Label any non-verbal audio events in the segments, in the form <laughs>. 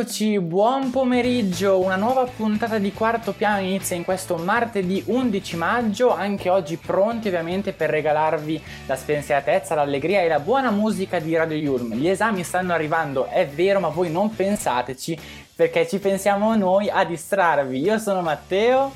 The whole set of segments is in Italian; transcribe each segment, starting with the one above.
Eccoci, buon pomeriggio, una nuova puntata di quarto piano inizia in questo martedì 11 maggio, anche oggi pronti ovviamente per regalarvi la spensieratezza, l'allegria e la buona musica di Radio Yulm. Gli esami stanno arrivando, è vero, ma voi non pensateci perché ci pensiamo noi a distrarvi. Io sono Matteo.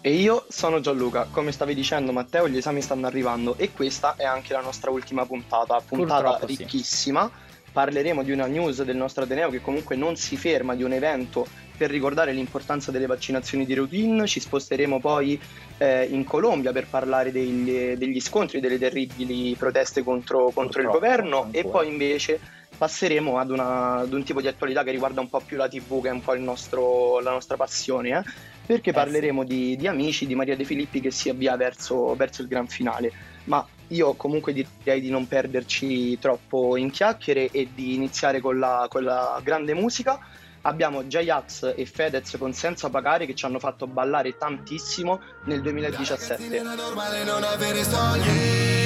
E io sono Gianluca, come stavi dicendo Matteo, gli esami stanno arrivando e questa è anche la nostra ultima puntata, puntata Purtroppo ricchissima. Sì parleremo di una news del nostro Ateneo che comunque non si ferma, di un evento per ricordare l'importanza delle vaccinazioni di routine, ci sposteremo poi eh, in Colombia per parlare degli, degli, scontri, delle terribili proteste contro, contro il governo e poi invece passeremo ad, una, ad, un tipo di attualità che riguarda un po' più la TV, che è un po' nostro, la nostra passione, eh? perché eh parleremo di, di, Amici, di Maria De Filippi che si avvia verso, verso il gran finale. Ma io comunque direi di non perderci troppo in chiacchiere e di iniziare con la, con la grande musica. Abbiamo J-Ax e Fedez con Senza Pagare che ci hanno fatto ballare tantissimo nel 2017. È normale non avere soldi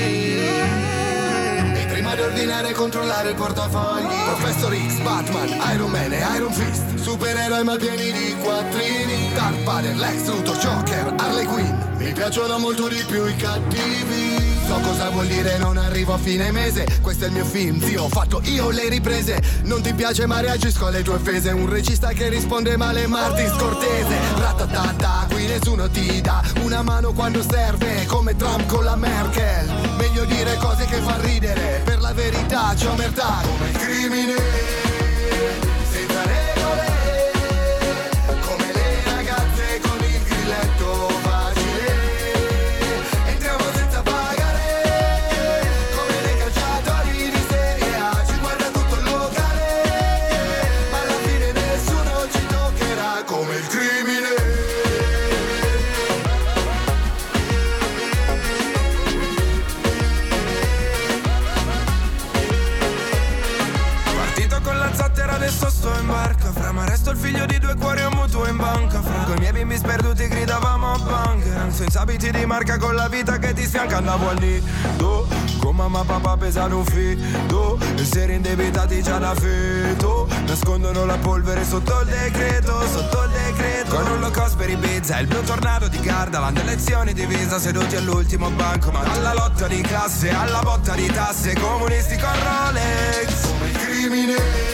Prima di ordinare e controllare il portafogli. Professor X, Batman, Iron Man e Iron Fist. Supereroi ma pieni di quattrini. Dark Vader, Lex Luthor, Joker, Harley Quinn. Mi piacciono molto di più i cattivi So cosa vuol dire non arrivo a fine mese. Questo è il mio film, zio, ho fatto io le riprese. Non ti piace ma reagisco alle tue offese. Un regista che risponde male Martin Scortese Ratatata, qui nessuno ti dà Una mano quando serve Come Trump con la Merkel. Meglio dire cose che fa ridere. Per la verità c'è omertà come il crimine abiti di marca con la vita che ti sfianca andavo al nido. Con mamma e papà pesano un fito e seri indebitati già da feto nascondono la polvere sotto il decreto sotto il decreto. Con un low cost per Ibiza il blu tornado di Gardaland lezioni di visa seduti all'ultimo banco. Ma alla lotta di classe alla botta di tasse. Comunisti con Rolex. Come il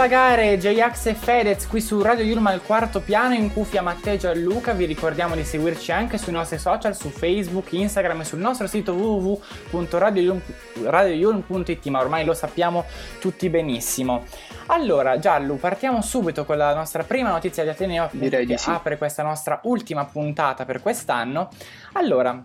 pagare J-Ax e Fedez qui su Radio Yulma al quarto piano in cuffia Matteo e Gianluca. Vi ricordiamo di seguirci anche sui nostri social, su Facebook, Instagram e sul nostro sito www.radioyulm.it, ma ormai lo sappiamo tutti benissimo. Allora, Giallu, partiamo subito con la nostra prima notizia di Ateneo Direi che di sì. apre questa nostra ultima puntata per quest'anno. Allora,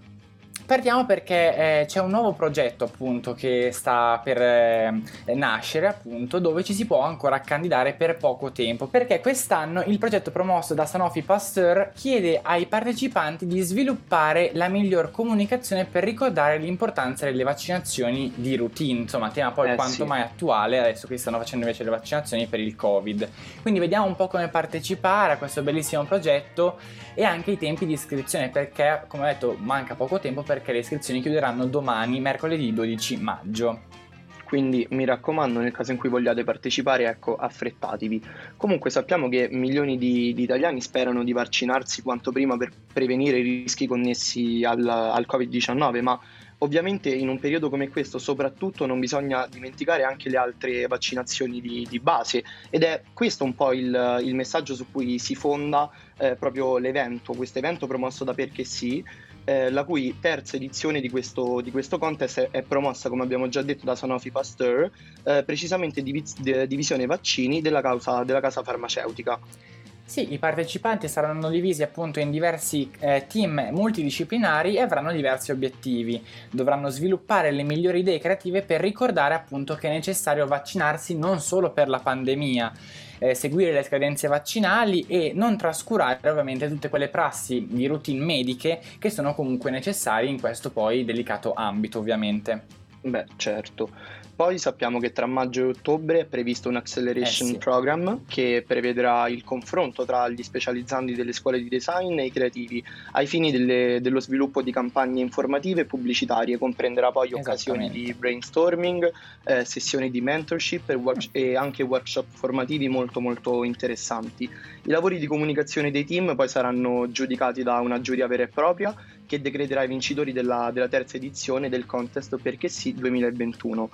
Partiamo perché eh, c'è un nuovo progetto appunto che sta per eh, nascere appunto dove ci si può ancora candidare per poco tempo. Perché quest'anno il progetto promosso da Sanofi Pasteur chiede ai partecipanti di sviluppare la miglior comunicazione per ricordare l'importanza delle vaccinazioni di routine. Insomma tema poi eh, quanto sì. mai attuale adesso che stanno facendo invece le vaccinazioni per il covid. Quindi vediamo un po' come partecipare a questo bellissimo progetto e anche i tempi di iscrizione perché come ho detto manca poco tempo per perché le iscrizioni chiuderanno domani, mercoledì 12 maggio. Quindi mi raccomando, nel caso in cui vogliate partecipare, ecco, affrettatevi. Comunque sappiamo che milioni di, di italiani sperano di vaccinarsi quanto prima per prevenire i rischi connessi al, al Covid-19, ma Ovviamente in un periodo come questo soprattutto non bisogna dimenticare anche le altre vaccinazioni di, di base ed è questo un po' il, il messaggio su cui si fonda eh, proprio l'evento, questo evento promosso da Perché Sì, eh, la cui terza edizione di questo, di questo contest è, è, promossa, come abbiamo già detto, da Sanofi Pasteur, eh, precisamente divis- divisione vaccini della, causa, della casa farmaceutica. Sì, i partecipanti saranno divisi appunto in diversi eh, team multidisciplinari e avranno diversi obiettivi. Dovranno sviluppare le migliori idee creative per ricordare appunto che è necessario vaccinarsi non solo per la pandemia, eh, seguire le scadenze vaccinali e non trascurare ovviamente tutte quelle prassi di routine mediche che sono comunque necessarie in questo poi delicato ambito ovviamente. Beh, certo. Poi sappiamo che tra maggio e ottobre è previsto un Acceleration eh sì. Program che prevederà il confronto tra gli specializzanti delle scuole di design e i creativi ai fini delle, dello sviluppo di campagne informative e pubblicitarie. Comprenderà poi occasioni di brainstorming, eh, sessioni di mentorship e, work- e anche workshop formativi molto molto interessanti. I lavori di comunicazione dei team poi saranno giudicati da una giuria vera e propria che decreterà i vincitori della, della terza edizione del contest Perché sì 2021.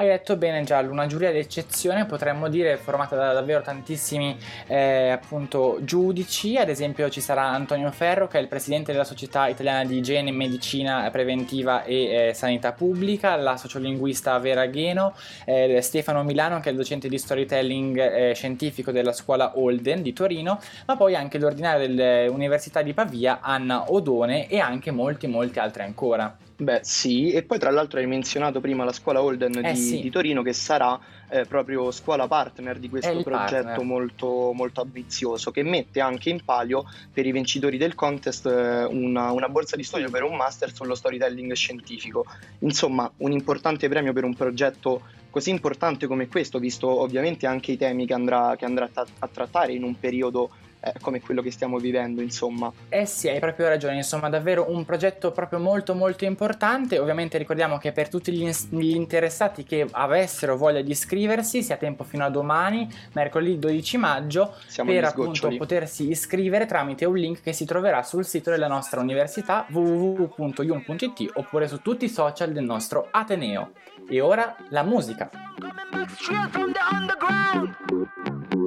Hai detto bene Giallo, una giuria d'eccezione potremmo dire formata da davvero tantissimi eh, appunto giudici, ad esempio ci sarà Antonio Ferro che è il presidente della Società Italiana di Igiene, Medicina Preventiva e eh, Sanità Pubblica, la sociolinguista Vera Gheno, eh, Stefano Milano che è il docente di storytelling eh, scientifico della scuola Holden di Torino, ma poi anche l'ordinario dell'Università di Pavia Anna Odone e anche molti molti altri ancora. Beh, sì, e poi tra l'altro hai menzionato prima la scuola Holden eh, di, sì. di, Torino che sarà eh, proprio scuola partner di questo progetto molto, molto, ambizioso che mette anche in palio per i vincitori del contest eh, una, una, borsa di studio per un master sullo storytelling scientifico. Insomma, un importante premio per un progetto così importante come questo, visto ovviamente anche i temi che andrà, che andrà a, a trattare in un periodo eh, come quello che stiamo vivendo, insomma. Eh sì, hai proprio ragione, insomma, davvero un progetto proprio molto molto importante. Ovviamente ricordiamo che per tutti gli, gli interessati che avessero voglia di iscriversi, si ha tempo fino a domani, mercoledì 12 maggio, Siamo per appunto potersi iscrivere tramite un link che si troverà sul sito della nostra università www.yum.it oppure su tutti i social del nostro Ateneo. E ora la musica.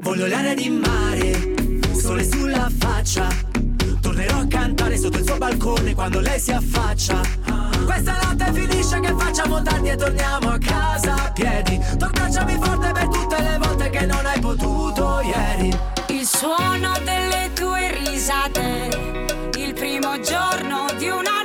Voglio l'aria di mare sole sulla faccia. Tornerò a cantare sotto il suo balcone quando lei si affaccia. Questa notte finisce che facciamo tardi e torniamo a casa a piedi. Tu abbracciami forte per tutte le volte che non hai potuto ieri. Il suono delle tue risate Il primo giorno di una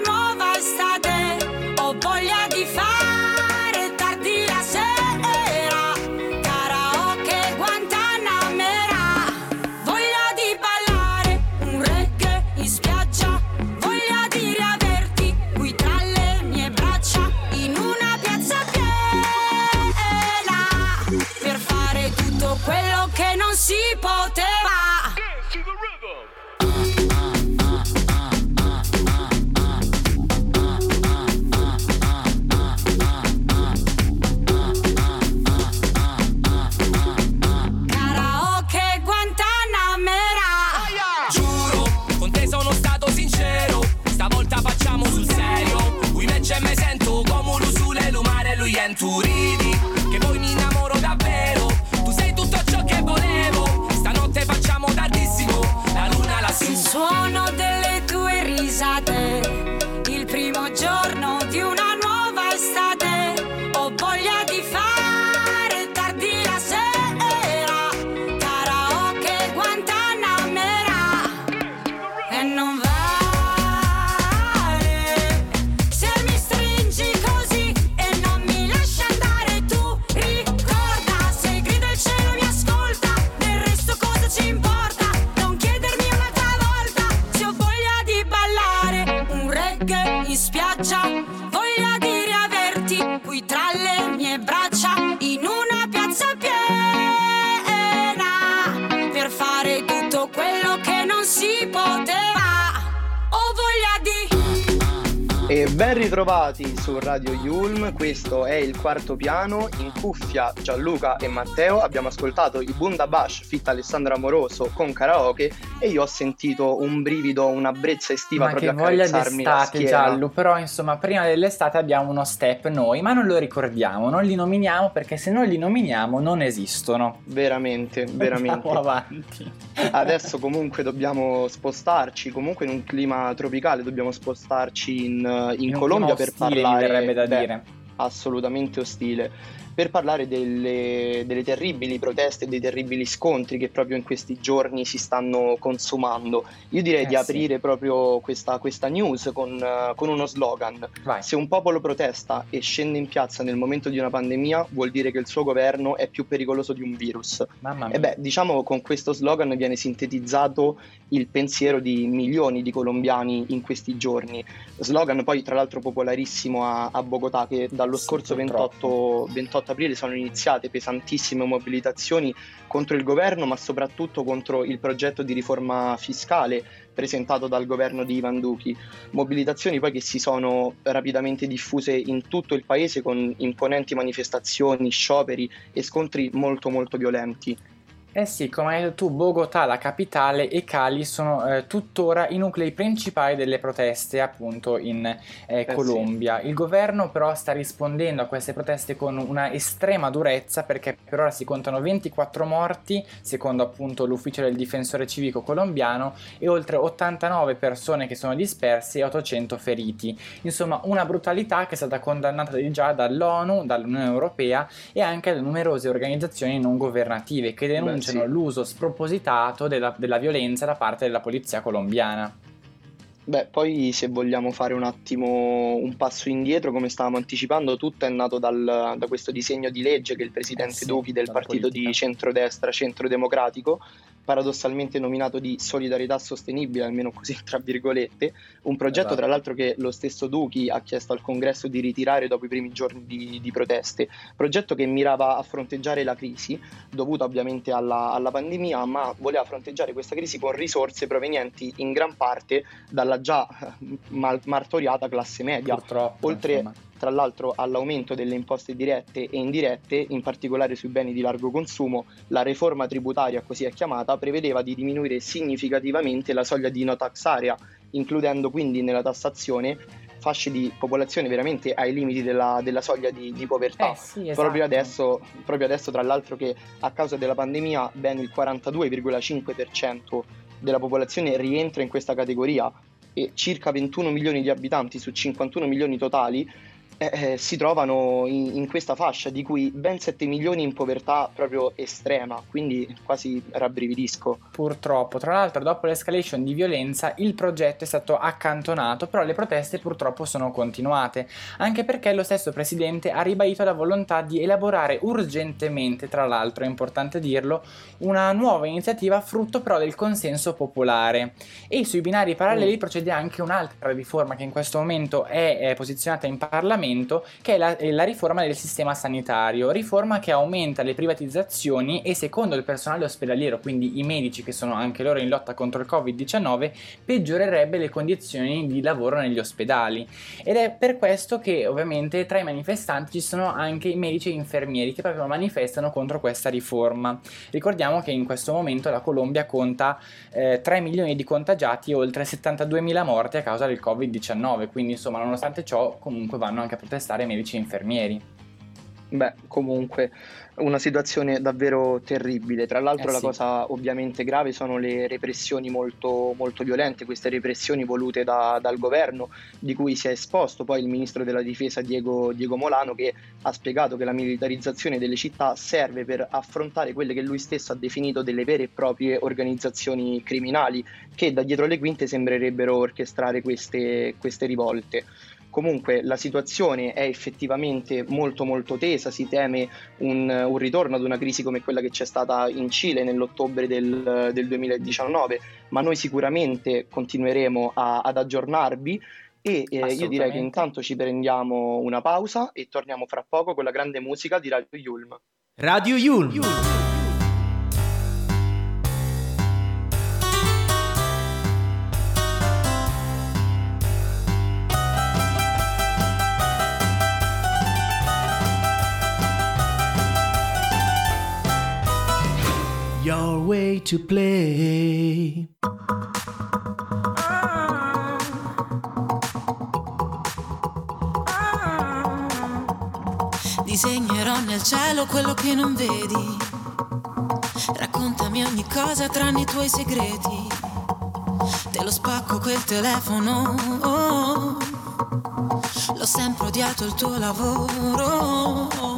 ben ritrovati su Radio Yulm, questo è il quarto piano, in cuffia Gianluca e Matteo abbiamo ascoltato i Bundabash fit Alessandro Amoroso con karaoke e io ho sentito un brivido, una brezza estiva ma proprio che voglia d'estate Giallo, però insomma prima dell'estate abbiamo uno step noi, ma non lo ricordiamo, non li nominiamo perché se non li nominiamo non esistono. Veramente, <laughs> veramente. Andiamo avanti. Adesso comunque dobbiamo spostarci, comunque in un clima tropicale dobbiamo spostarci in in, Colombia per parlare... Mi verrebbe da beh, dire. Assolutamente ostile per parlare delle, delle, terribili proteste e dei terribili scontri che proprio in questi giorni si stanno consumando. Io direi eh, di aprire sì. proprio questa, questa news con, uh, con, uno slogan. Vai. Se un popolo protesta e scende in piazza nel momento di una pandemia, vuol dire che il suo governo è più pericoloso di un virus. E beh, diciamo con questo slogan viene sintetizzato il pensiero di milioni di colombiani in questi giorni. Slogan poi tra l'altro popolarissimo a, a Bogotà che dallo sì, scorso 28, 28 28 aprile sono iniziate pesantissime mobilitazioni contro il governo, ma soprattutto contro il progetto di riforma fiscale presentato dal governo di Ivan Duchi. Mobilitazioni poi che si sono rapidamente diffuse in tutto il paese con imponenti manifestazioni, scioperi e scontri molto molto violenti. Eh sì, come hai detto tu, Bogotà, la capitale, e Cali sono eh, tuttora i nuclei principali delle proteste appunto in eh, eh Colombia. Sì. Il governo però sta rispondendo a queste proteste con una estrema durezza perché per ora si contano 24 morti, secondo appunto l'ufficio del difensore civico colombiano, e oltre 89 persone che sono disperse e 800 feriti. Insomma, una brutalità che è stata condannata già dall'ONU, dall'Unione Europea e anche da numerose organizzazioni non governative che denunciano denunciano sì. l'uso spropositato della, della violenza da parte della polizia colombiana. Beh, poi se vogliamo fare un attimo un passo indietro, come stavamo anticipando, tutto è nato dal, da questo disegno di legge che il presidente eh sì, Duchi del partito politica. di centrodestra, centrodemocratico, paradossalmente nominato di solidarietà sostenibile, almeno così <laughs> tra virgolette, un progetto esatto. tra l'altro che lo stesso Duchi ha chiesto al congresso di ritirare dopo i primi giorni di, di proteste, progetto che mirava a fronteggiare la crisi dovuta ovviamente alla, alla pandemia, ma voleva fronteggiare questa crisi con risorse provenienti in gran parte dalla già mal- martoriata classe media. Purtroppo, oltre insomma tra l'altro all'aumento delle imposte dirette e indirette, in particolare sui beni di largo consumo, la riforma tributaria, così è chiamata, prevedeva di diminuire significativamente la soglia di no tax area, includendo quindi nella tassazione fasce di popolazione veramente ai limiti della, della soglia di, di povertà. Eh sì, esatto. proprio, adesso, proprio adesso, tra l'altro, che a causa della pandemia ben il 42,5% della popolazione rientra in questa categoria e circa 21 milioni di abitanti su 51 milioni totali eh, eh, si trovano in, in, questa fascia, di cui ben 7 milioni in povertà proprio estrema, quindi quasi rabbrividisco. Purtroppo, tra l'altro dopo l'escalation di violenza il progetto è stato accantonato, però le proteste purtroppo sono continuate, anche perché lo stesso presidente ha ribadito la volontà di elaborare urgentemente, tra l'altro è importante dirlo, una nuova iniziativa frutto però del consenso popolare. E sui binari paralleli mm. procede anche un'altra riforma che in questo momento è, è posizionata in Parlamento Parlamento, che è la, la, riforma del sistema sanitario, riforma che aumenta le privatizzazioni e secondo il personale ospedaliero, quindi i medici che sono anche loro in lotta contro il Covid-19, peggiorerebbe le condizioni di lavoro negli ospedali. Ed è per questo che ovviamente tra i manifestanti ci sono anche i medici e infermieri che proprio manifestano contro questa riforma. Ricordiamo che in questo momento la Colombia conta eh, 3 milioni di contagiati e oltre 72 mila morti a causa del Covid-19, quindi insomma nonostante ciò comunque vanno anche protestare medici e infermieri. Beh, comunque una situazione davvero terribile. Tra l'altro, eh la cosa ovviamente grave sono le repressioni molto, molto violente, queste repressioni volute da, dal governo, di cui si è esposto poi il ministro della difesa Diego, Diego Molano, che ha spiegato che la militarizzazione delle città serve per affrontare quelle che lui stesso ha definito delle vere e proprie organizzazioni criminali, che da dietro le quinte sembrerebbero orchestrare queste, queste rivolte. Comunque la situazione è effettivamente molto molto tesa, si teme un, un ritorno ad una crisi come quella che c'è stata in Cile nell'ottobre del, del 2019, ma noi sicuramente continueremo a, ad aggiornarvi e eh, io direi che intanto ci prendiamo una pausa e torniamo fra poco con la grande musica di Radio Yulm. Radio Yulm. Yulm. To play. Disegnerò nel cielo quello che non vedi. Raccontami ogni cosa tranne i tuoi segreti. Te lo spacco quel telefono. Oh, l'ho sempre odiato il tuo lavoro.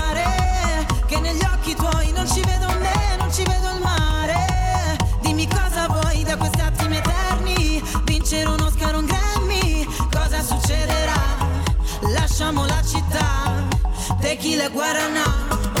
che negli occhi tuoi non ci vedo me, non ci vedo il mare. Dimmi cosa vuoi da questi attimi eterni, vincere un Oscar, un Grammy, cosa succederà? Lasciamo la città, tequila guarana, guarana,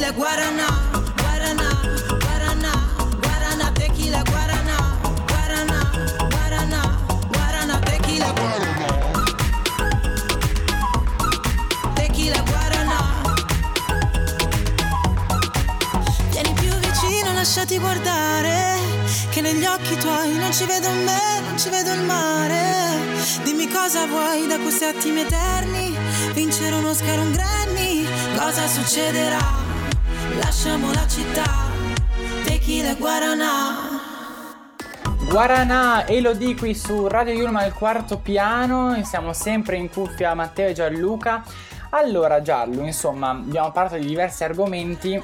Tequila Guarana lasciati guardare, che negli occhi tuoi non ci vedo me, non ci vedo il mare. Dimmi cosa vuoi da questi attimi eterni, vincere uno Oscar, un Grammy, cosa succederà? Lasciamo la città, tequila guaranà. Guaranà e lo di qui su Radio Yulma al quarto piano, siamo sempre in cuffia Matteo e Gianluca. Allora Giallo, insomma, abbiamo parlato di diversi argomenti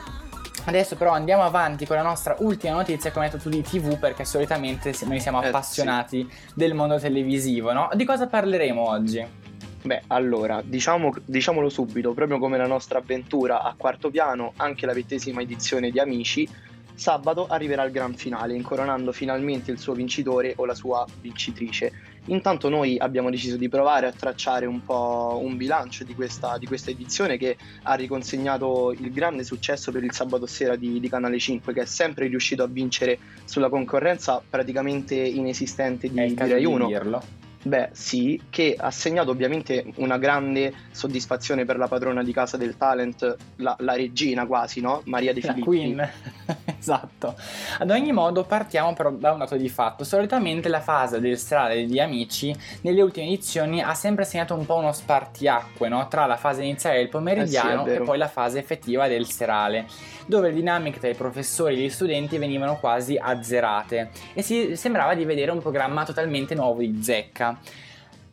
Adesso però andiamo avanti con la nostra ultima notizia come hai detto tu di TV perché solitamente noi siamo eh, appassionati sì. del mondo televisivo, no? Di cosa parleremo oggi? Beh, allora, diciamo, diciamolo subito, proprio come la nostra avventura a quarto piano, anche la ventesima edizione di Amici, sabato arriverà il gran finale, incoronando finalmente il suo vincitore o la sua vincitrice. Intanto noi abbiamo deciso di provare a tracciare un po' un bilancio di questa, di questa edizione che ha riconsegnato il grande successo per il sabato sera di, di, Canale 5 che è sempre riuscito a vincere sulla concorrenza praticamente inesistente di, di Rai 1. Dirlo. Beh, sì, che ha segnato ovviamente una grande soddisfazione per la padrona di casa del talent, la, la regina quasi, no? Maria De Filippi. La Queen, <laughs> esatto. Ad ogni modo partiamo però da un dato di fatto. Solitamente la fase del strade di Amici nelle ultime edizioni ha sempre segnato un po' uno spartiacque, no? Tra la fase iniziale del pomeridiano eh sì, e poi la fase effettiva del serale, dove le dinamiche tra i professori e gli studenti venivano quasi azzerate e si sembrava di vedere un programma totalmente nuovo di zecca.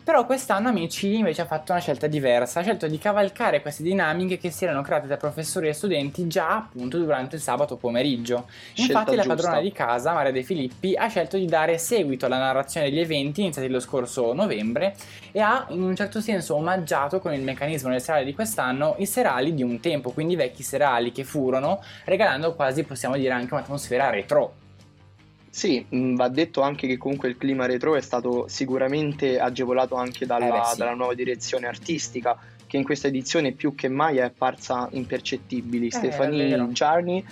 Però quest'anno Amici invece ha fatto una scelta diversa, ha scelto di cavalcare queste dinamiche che si erano create da professori e studenti già appunto durante il sabato pomeriggio. Scelta Infatti giusta. la padrona di casa, Maria De Filippi, ha scelto di dare seguito alla narrazione degli eventi iniziati lo scorso novembre e ha in un certo senso omaggiato con il meccanismo del serale di quest'anno i serali di un tempo, quindi i vecchi serali che furono, regalando quasi possiamo dire anche un'atmosfera retro sì, mm, va detto anche che comunque il clima retro è stato sicuramente agevolato anche dalla, eh beh, sì. dalla nuova direzione artistica, che in questa edizione più che mai è apparsa impercettibile. Eh, Stefani Giarni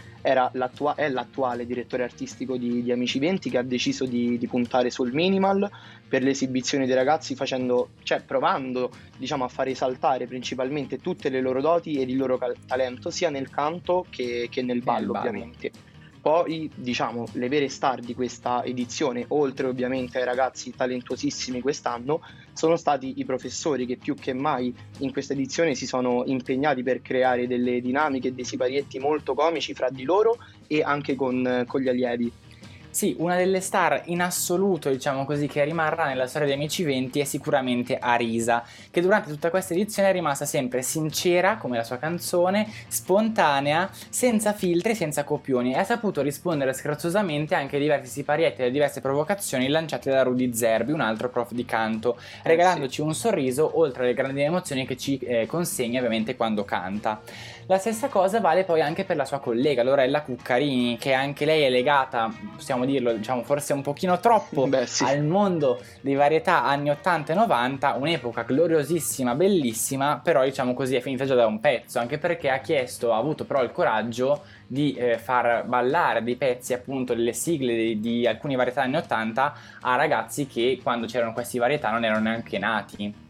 l'attua- è l'attuale direttore artistico di, di, Amici 20 che ha deciso di, di, puntare sul minimal per le esibizioni dei ragazzi, facendo, cioè provando diciamo, a far esaltare principalmente tutte le loro doti e il loro cal- talento sia nel canto che, che nel ballo, ballo. ovviamente poi, diciamo, le vere star di questa edizione, oltre ovviamente ai ragazzi talentuosissimi quest'anno, sono stati i professori che più che mai in questa edizione si sono impegnati per creare delle dinamiche dei siparietti molto comici fra di loro e anche con, con gli allievi. Sì, una delle star in assoluto, diciamo così, che rimarrà nella storia di Amici 20 è sicuramente Arisa, che durante tutta questa edizione è rimasta sempre sincera, come la sua canzone, spontanea, senza filtri, senza copioni e ha saputo rispondere scherzosamente anche ai diversi siparietti e alle diverse provocazioni lanciate da Rudy Zerbi, un altro prof di canto, regalandoci un sorriso oltre alle grandi emozioni che ci eh, consegna ovviamente quando canta. La stessa cosa vale poi anche per la sua collega Lorella Cuccarini, che anche lei è legata, possiamo dirlo, diciamo forse un pochino troppo Beh, sì. al mondo di varietà anni 80 e 90, un'epoca gloriosissima, bellissima, però diciamo così è finita già da un pezzo, anche perché ha chiesto, ha avuto però il coraggio di eh, far ballare dei pezzi appunto delle sigle di, di alcune varietà anni 80 a ragazzi che quando c'erano questi varietà non erano neanche nati.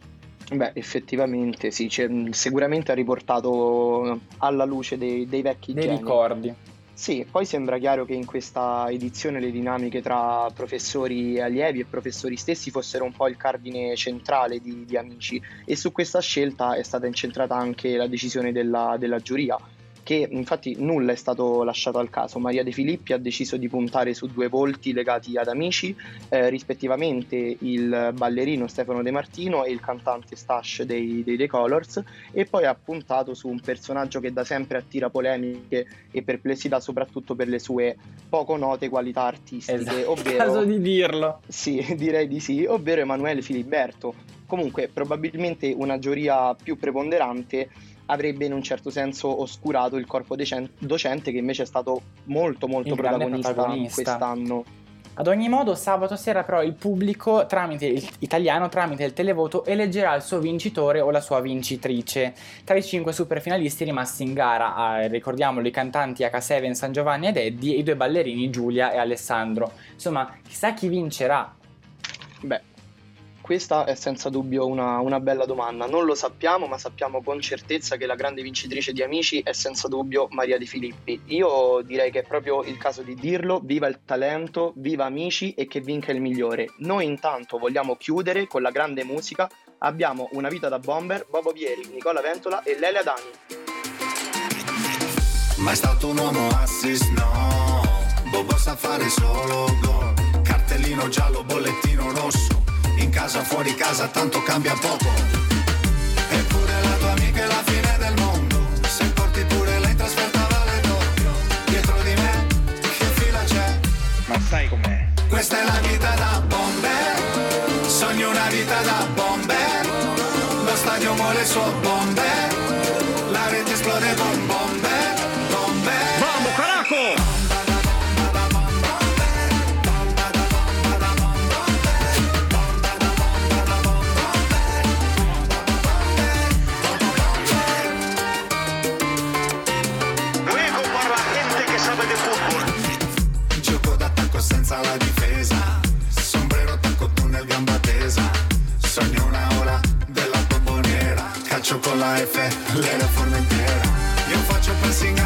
Beh, effettivamente sì, sicuramente ha riportato alla luce dei, dei vecchi dei geni. ricordi. Sì, poi sembra chiaro che in questa edizione le dinamiche tra professori e allievi e professori stessi fossero un po' il cardine centrale di, di Amici e su questa scelta è stata incentrata anche la decisione della, della giuria che infatti nulla è stato lasciato al caso. Maria De Filippi ha deciso di puntare su due volti legati ad amici, eh, rispettivamente il ballerino Stefano De Martino e il cantante Stash dei, dei The Colors, e poi ha puntato su un personaggio che da sempre attira polemiche e perplessità, soprattutto per le sue poco note qualità artistiche. Esatto, ovvero, <laughs> caso di dirlo. Sì, <laughs> direi di sì, ovvero Emanuele Filiberto. Comunque, probabilmente una giuria più preponderante avrebbe in un certo senso oscurato il corpo docente che invece è stato molto molto protagonista, protagonista, quest'anno. Ad ogni modo, sabato sera però il pubblico tramite il italiano, tramite il televoto, eleggerà il suo vincitore o la sua vincitrice. Tra i cinque super finalisti rimasti in gara, eh, ricordiamolo, i cantanti H7, San Giovanni ed Eddie e i due ballerini Giulia e Alessandro. Insomma, chissà chi vincerà. Beh, questa è senza dubbio una, una, bella domanda. Non lo sappiamo, ma sappiamo con certezza che la grande vincitrice di Amici è senza dubbio Maria Di Filippi. Io direi che è proprio il caso di dirlo. Viva il talento, viva Amici e che vinca il migliore. Noi intanto vogliamo chiudere con la grande musica. Abbiamo Una vita da bomber, Bobo Vieri, Nicola Ventola e Lelia Dani. Ma è stato un uomo assist, no. Bobo sa fare solo gol. Cartellino giallo, bollettino rosso in casa, fuori casa, tanto cambia poco. Eppure la tua amica è la fine del mondo. Se porti pure lei trasferta vale doppio. Dietro di me, che fila c'è? Ma sai com'è? Questa è la vita da bomber. Sogno una vita da bomber. Lo stadio muore il suo bomber. La rete esplode con bomber. La F, lei la forma intera. Io faccio pressing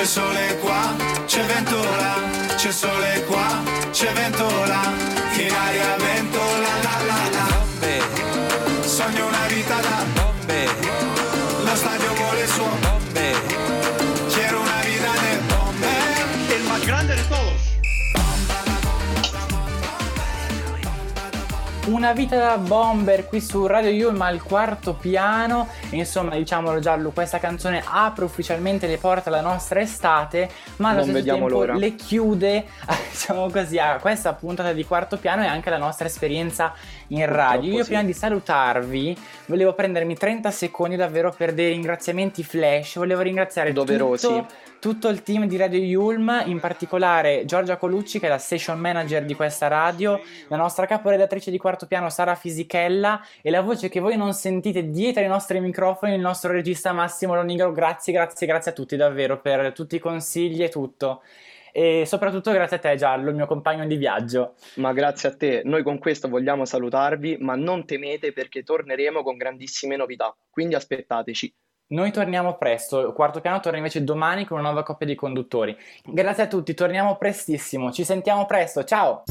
c'è sole qua, c'è vento là, c'è sole qua, c'è vento là, in aria vento Una vita da bomber qui su Radio Yulma al quarto piano. Insomma, diciamolo Giallo, questa canzone apre ufficialmente le porte alla nostra estate, ma allo stesso tempo l'ora. le chiude <laughs> diciamo così, a questa puntata di quarto piano e anche la nostra esperienza in radio. Io sì. prima di salutarvi volevo prendermi 30 secondi davvero per dei ringraziamenti flash. Volevo ringraziare Doverosi. tutto, tutto il team di Radio Yulm, in particolare Giorgia Colucci che è la station manager di questa radio, la nostra caporedattrice di quarto piano Sara Fisichella e la voce che voi non sentite dietro i nostri microfoni, il nostro regista Massimo Lonigro. Grazie, grazie, grazie a tutti davvero per tutti i consigli e tutto. E soprattutto grazie a te Giallo, il mio compagno di viaggio. Ma grazie a te, noi con questo vogliamo salutarvi, ma non temete perché torneremo con grandissime novità, quindi aspettateci. Noi torniamo presto, quarto piano torna invece domani con una nuova coppia di conduttori. Grazie a tutti, torniamo prestissimo, ci sentiamo presto, ciao!